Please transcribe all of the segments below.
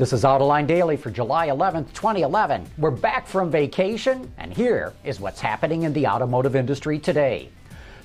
This is Autoline Daily for July 11th, 2011. We're back from vacation, and here is what's happening in the automotive industry today.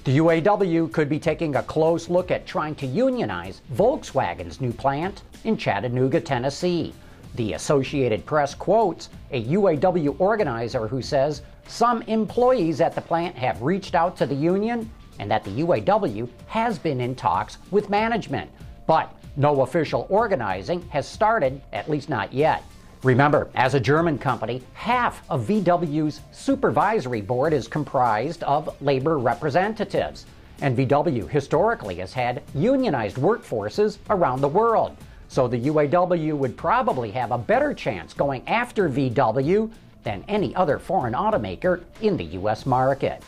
The UAW could be taking a close look at trying to unionize Volkswagen's new plant in Chattanooga, Tennessee. The Associated Press quotes a UAW organizer who says some employees at the plant have reached out to the union and that the UAW has been in talks with management. But no official organizing has started, at least not yet. Remember, as a German company, half of VW's supervisory board is comprised of labor representatives. And VW historically has had unionized workforces around the world. So the UAW would probably have a better chance going after VW than any other foreign automaker in the U.S. market.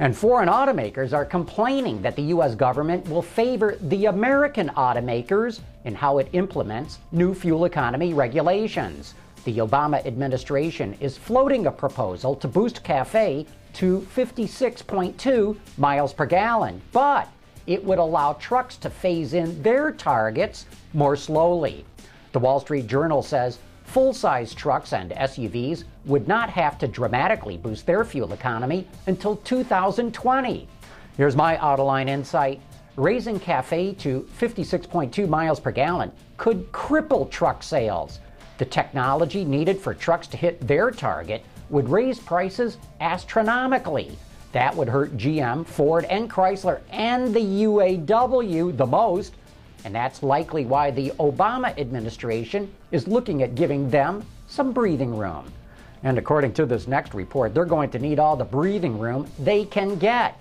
And foreign automakers are complaining that the U.S. government will favor the American automakers in how it implements new fuel economy regulations. The Obama administration is floating a proposal to boost CAFE to 56.2 miles per gallon, but it would allow trucks to phase in their targets more slowly. The Wall Street Journal says full size trucks and SUVs would not have to dramatically boost their fuel economy until 2020. Here's my Autoline insight. Raising CAFE to 56.2 miles per gallon could cripple truck sales. The technology needed for trucks to hit their target would raise prices astronomically. That would hurt GM, Ford, and Chrysler and the UAW the most and that's likely why the Obama administration is looking at giving them some breathing room. And according to this next report, they're going to need all the breathing room they can get.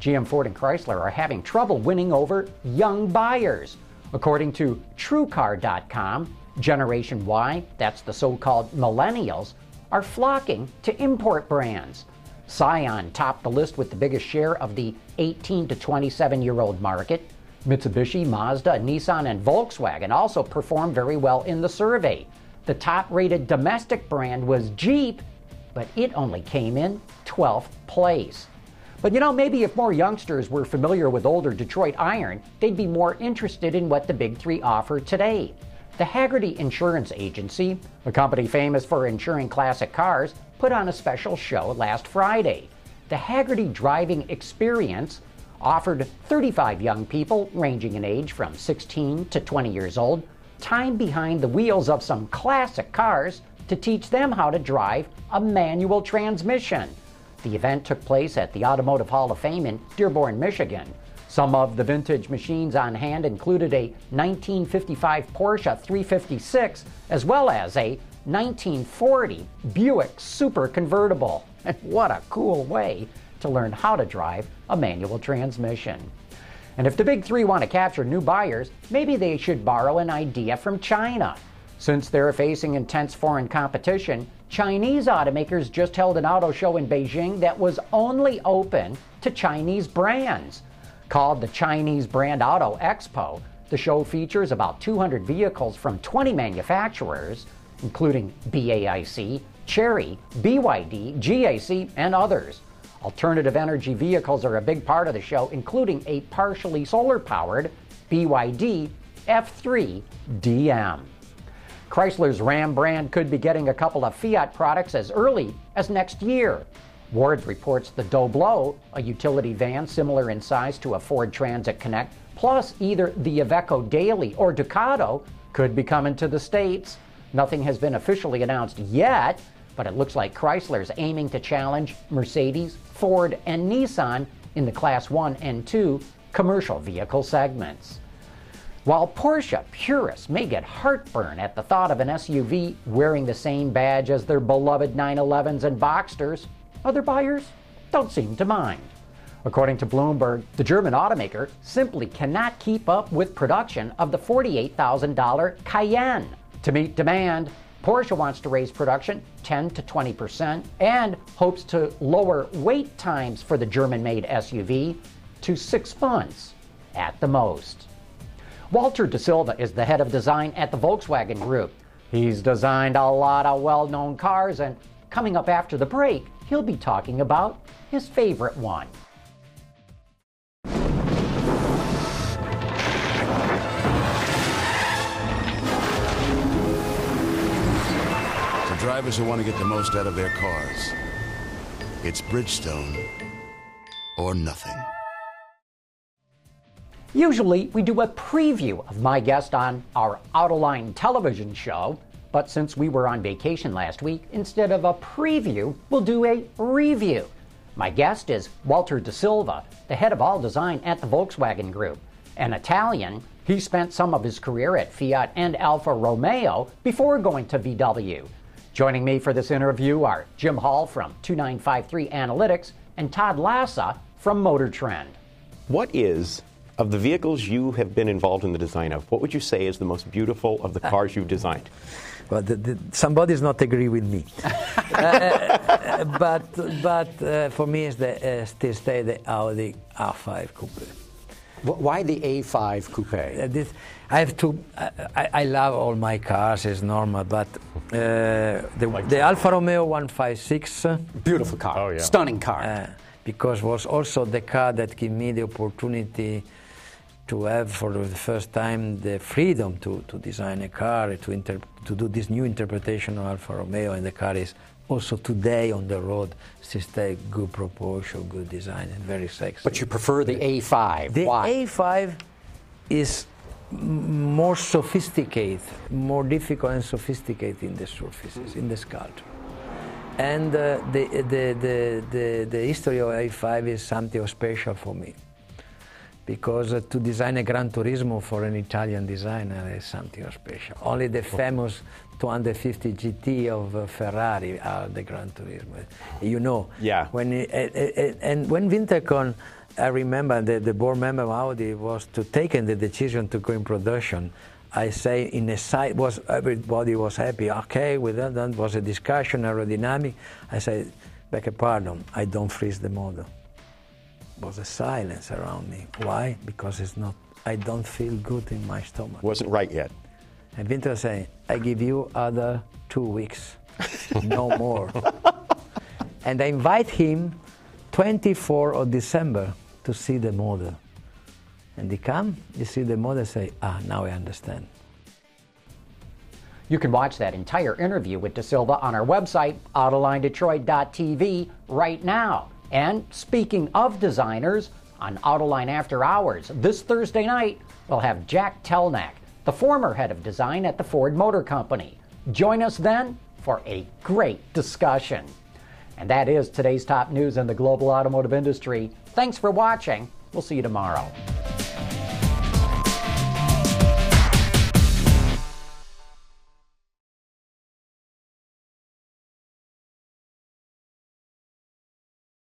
GM, Ford, and Chrysler are having trouble winning over young buyers. According to TrueCar.com, Generation Y, that's the so called millennials, are flocking to import brands. Scion topped the list with the biggest share of the 18 to 27 year old market. Mitsubishi, Mazda, Nissan, and Volkswagen also performed very well in the survey. The top rated domestic brand was Jeep, but it only came in 12th place. But you know, maybe if more youngsters were familiar with older Detroit iron, they'd be more interested in what the big three offer today. The Hagerty Insurance Agency, a company famous for insuring classic cars, put on a special show last Friday. The Hagerty Driving Experience offered 35 young people, ranging in age from 16 to 20 years old, time behind the wheels of some classic cars to teach them how to drive a manual transmission. The event took place at the Automotive Hall of Fame in Dearborn, Michigan. Some of the vintage machines on hand included a 1955 Porsche 356 as well as a 1940 Buick Super Convertible. What a cool way to learn how to drive a manual transmission. And if the big three want to capture new buyers, maybe they should borrow an idea from China. Since they're facing intense foreign competition, Chinese automakers just held an auto show in Beijing that was only open to Chinese brands. Called the Chinese Brand Auto Expo, the show features about 200 vehicles from 20 manufacturers, including BAIC, Chery, BYD, GAC, and others. Alternative energy vehicles are a big part of the show, including a partially solar powered BYD F3 DM. Chrysler's Ram brand could be getting a couple of Fiat products as early as next year. Ward reports the Doblo, a utility van similar in size to a Ford Transit Connect, plus either the Iveco Daily or Ducato could be coming to the States. Nothing has been officially announced yet, but it looks like Chrysler's aiming to challenge Mercedes, Ford, and Nissan in the Class 1 and 2 commercial vehicle segments. While Porsche purists may get heartburn at the thought of an SUV wearing the same badge as their beloved 911s and Boxsters, other buyers don't seem to mind. According to Bloomberg, the German automaker simply cannot keep up with production of the $48,000 Cayenne. To meet demand, Porsche wants to raise production 10 to 20 percent and hopes to lower wait times for the German made SUV to six months at the most. Walter De Silva is the head of design at the Volkswagen Group. He's designed a lot of well known cars, and coming up after the break, he'll be talking about his favorite one. Drivers who want to get the most out of their cars. It's Bridgestone or nothing. Usually, we do a preview of my guest on our Autoline television show, but since we were on vacation last week, instead of a preview, we'll do a review. My guest is Walter De Silva, the head of all design at the Volkswagen Group. An Italian, he spent some of his career at Fiat and Alfa Romeo before going to VW. Joining me for this interview are Jim Hall from 2953 Analytics and Todd Lassa from Motor Trend. What is, of the vehicles you have been involved in the design of, what would you say is the most beautiful of the cars you've designed? Well, the, the, somebody does not agree with me. uh, but but uh, for me, it's the, uh, still stay the Audi A5 Coupe. Why the A5 Coupe? Uh, this, I have to. I, I, love all my cars. It's normal, but uh, the, like the Alfa Romeo 156. Beautiful car. Oh, yeah. Stunning car. Uh, because was also the car that gave me the opportunity to have for the first time the freedom to, to design a car, to, inter, to do this new interpretation of Alfa Romeo, and the car is also today on the road still stay good proportion, good design, and very sexy. But you prefer the A5. The Why? A5 is more sophisticated, more difficult and sophisticated in the surfaces, in the sculpture. And uh, the, the, the, the, the history of A5 is something special for me. Because uh, to design a Gran Turismo for an Italian designer is something special. Only the famous 250 GT of uh, Ferrari are the Gran Turismo. You know. Yeah. When it, and when Winterkorn I remember that the board member of Audi was to taking the decision to go in production. I say in a side was everybody was happy. Okay, with that, that was a discussion aerodynamic. I said, beg a pardon, I don't freeze the model. Was a silence around me. Why? Because it's not. I don't feel good in my stomach. Wasn't right yet. And Winter saying, I give you other two weeks, no more. and I invite him 24 of December to see the model. And they come, you see the model, say, ah, now I understand. You can watch that entire interview with De Silva on our website, AutolineDetroit.tv, right now. And speaking of designers, on Autoline After Hours this Thursday night, we'll have Jack Telnack, the former head of design at the Ford Motor Company. Join us then for a great discussion. And that is today's top news in the global automotive industry. Thanks for watching. We'll see you tomorrow.